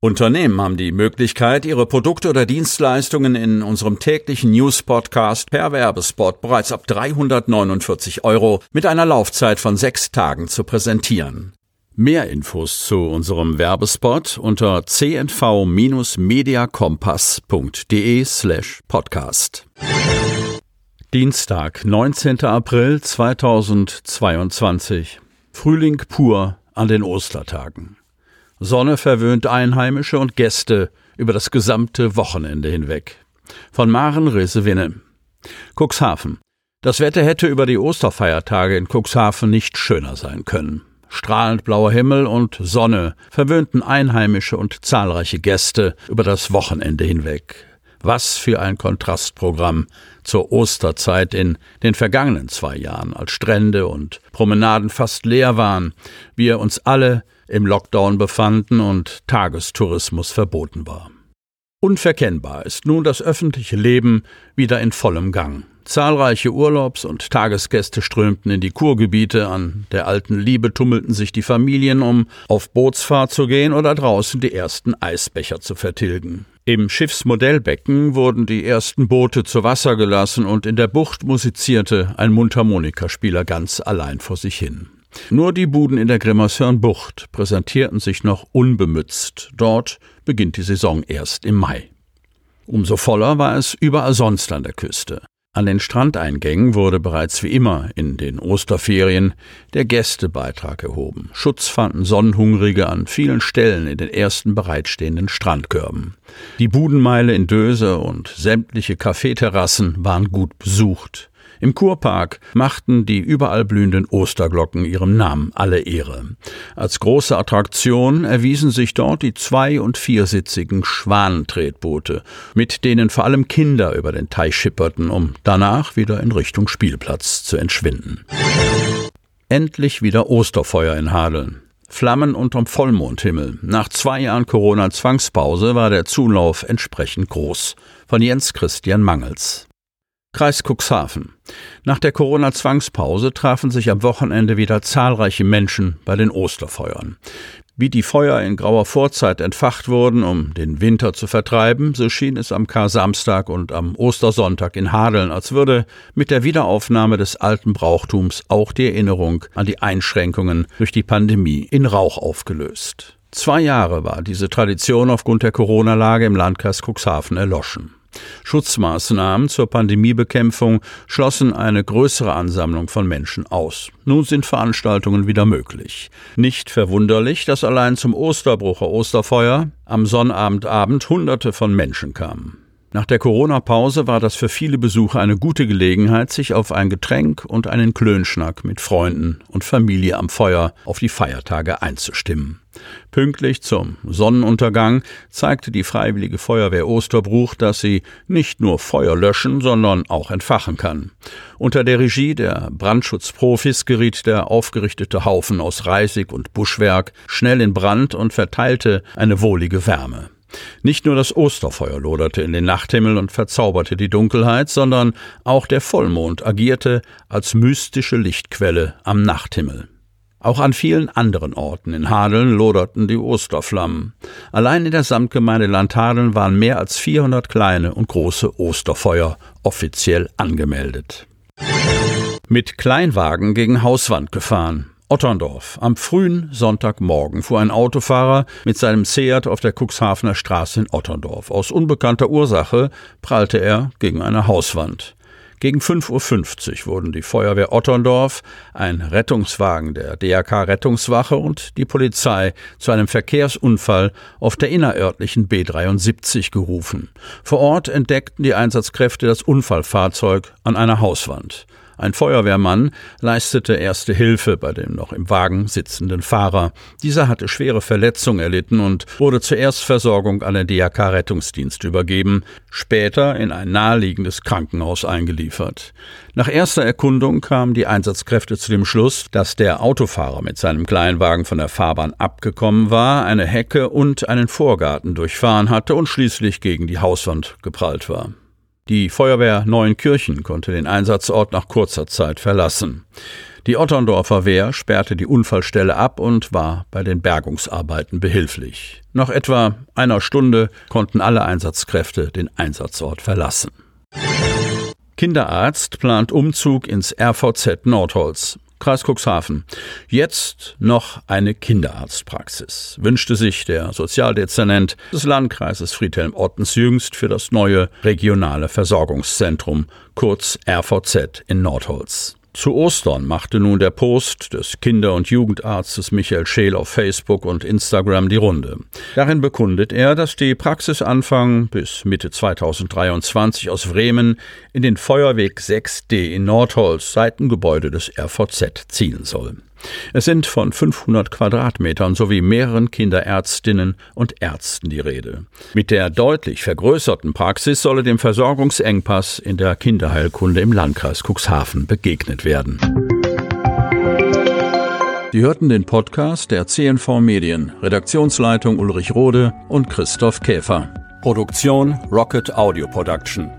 Unternehmen haben die Möglichkeit, ihre Produkte oder Dienstleistungen in unserem täglichen News-Podcast per Werbespot bereits ab 349 Euro mit einer Laufzeit von sechs Tagen zu präsentieren. Mehr Infos zu unserem Werbespot unter cnv-mediacompass.de slash podcast. Dienstag, 19. April 2022. Frühling pur an den Ostertagen. Sonne verwöhnt Einheimische und Gäste über das gesamte Wochenende hinweg. Von Maren Resewinne. Cuxhaven. Das Wetter hätte über die Osterfeiertage in Cuxhaven nicht schöner sein können. Strahlend blauer Himmel und Sonne verwöhnten Einheimische und zahlreiche Gäste über das Wochenende hinweg. Was für ein Kontrastprogramm zur Osterzeit in den vergangenen zwei Jahren, als Strände und Promenaden fast leer waren, wir uns alle im Lockdown befanden und Tagestourismus verboten war. Unverkennbar ist nun das öffentliche Leben wieder in vollem Gang. Zahlreiche Urlaubs- und Tagesgäste strömten in die Kurgebiete, an der alten Liebe tummelten sich die Familien, um auf Bootsfahrt zu gehen oder draußen die ersten Eisbecher zu vertilgen. Im Schiffsmodellbecken wurden die ersten Boote zu Wasser gelassen und in der Bucht musizierte ein Mundharmonikaspieler ganz allein vor sich hin. Nur die Buden in der Grimmershörn-Bucht präsentierten sich noch unbemützt. Dort beginnt die Saison erst im Mai. Umso voller war es überall sonst an der Küste. An den Strandeingängen wurde bereits wie immer in den Osterferien der Gästebeitrag erhoben. Schutz fanden Sonnenhungrige an vielen Stellen in den ersten bereitstehenden Strandkörben. Die Budenmeile in Döse und sämtliche Kaffeeterrassen waren gut besucht. Im Kurpark machten die überall blühenden Osterglocken ihrem Namen alle Ehre. Als große Attraktion erwiesen sich dort die zwei- und viersitzigen Schwanentretboote, mit denen vor allem Kinder über den Teich schipperten, um danach wieder in Richtung Spielplatz zu entschwinden. Endlich wieder Osterfeuer in Hadeln. Flammen unterm Vollmondhimmel. Nach zwei Jahren Corona-Zwangspause war der Zulauf entsprechend groß. Von Jens Christian Mangels. Kreis Cuxhaven. Nach der Corona-Zwangspause trafen sich am Wochenende wieder zahlreiche Menschen bei den Osterfeuern. Wie die Feuer in grauer Vorzeit entfacht wurden, um den Winter zu vertreiben, so schien es am Kar-Samstag und am Ostersonntag in Hadeln, als würde mit der Wiederaufnahme des alten Brauchtums auch die Erinnerung an die Einschränkungen durch die Pandemie in Rauch aufgelöst. Zwei Jahre war diese Tradition aufgrund der Corona-Lage im Landkreis Cuxhaven erloschen. Schutzmaßnahmen zur Pandemiebekämpfung schlossen eine größere Ansammlung von Menschen aus. Nun sind Veranstaltungen wieder möglich. Nicht verwunderlich, dass allein zum Osterbrucher Osterfeuer am Sonnabendabend Hunderte von Menschen kamen. Nach der Corona-Pause war das für viele Besucher eine gute Gelegenheit, sich auf ein Getränk und einen Klönschnack mit Freunden und Familie am Feuer auf die Feiertage einzustimmen. Pünktlich zum Sonnenuntergang zeigte die Freiwillige Feuerwehr Osterbruch, dass sie nicht nur Feuer löschen, sondern auch entfachen kann. Unter der Regie der Brandschutzprofis geriet der aufgerichtete Haufen aus Reisig und Buschwerk schnell in Brand und verteilte eine wohlige Wärme. Nicht nur das Osterfeuer loderte in den Nachthimmel und verzauberte die Dunkelheit, sondern auch der Vollmond agierte als mystische Lichtquelle am Nachthimmel. Auch an vielen anderen Orten in Hadeln loderten die Osterflammen. Allein in der Samtgemeinde Landhadeln waren mehr als 400 kleine und große Osterfeuer offiziell angemeldet. Mit Kleinwagen gegen Hauswand gefahren. Otterndorf. Am frühen Sonntagmorgen fuhr ein Autofahrer mit seinem Seat auf der Cuxhavener Straße in Otterndorf. Aus unbekannter Ursache prallte er gegen eine Hauswand. Gegen 5.50 Uhr wurden die Feuerwehr Otterndorf, ein Rettungswagen der DRK Rettungswache und die Polizei zu einem Verkehrsunfall auf der innerörtlichen B73 gerufen. Vor Ort entdeckten die Einsatzkräfte das Unfallfahrzeug an einer Hauswand. Ein Feuerwehrmann leistete erste Hilfe bei dem noch im Wagen sitzenden Fahrer. Dieser hatte schwere Verletzungen erlitten und wurde zur Erstversorgung an den DRK-Rettungsdienst übergeben, später in ein naheliegendes Krankenhaus eingeliefert. Nach erster Erkundung kamen die Einsatzkräfte zu dem Schluss, dass der Autofahrer mit seinem Kleinwagen von der Fahrbahn abgekommen war, eine Hecke und einen Vorgarten durchfahren hatte und schließlich gegen die Hauswand geprallt war. Die Feuerwehr Neuenkirchen konnte den Einsatzort nach kurzer Zeit verlassen. Die Otterndorfer Wehr sperrte die Unfallstelle ab und war bei den Bergungsarbeiten behilflich. Nach etwa einer Stunde konnten alle Einsatzkräfte den Einsatzort verlassen. Kinderarzt plant Umzug ins RVZ Nordholz. Kreis Cuxhaven. Jetzt noch eine Kinderarztpraxis, wünschte sich der Sozialdezernent des Landkreises Friedhelm Ottens jüngst für das neue regionale Versorgungszentrum, kurz RVZ in Nordholz. Zu Ostern machte nun der Post des Kinder- und Jugendarztes Michael Scheel auf Facebook und Instagram die Runde. Darin bekundet er, dass die Praxis Anfang bis Mitte 2023 aus Bremen in den Feuerweg 6D in Nordholz, Seitengebäude des RVZ, ziehen soll. Es sind von 500 Quadratmetern sowie mehreren Kinderärztinnen und Ärzten die Rede. Mit der deutlich vergrößerten Praxis solle dem Versorgungsengpass in der Kinderheilkunde im Landkreis Cuxhaven begegnet werden. Sie hörten den Podcast der CNV Medien, Redaktionsleitung Ulrich Rode und Christoph Käfer. Produktion Rocket Audio Production.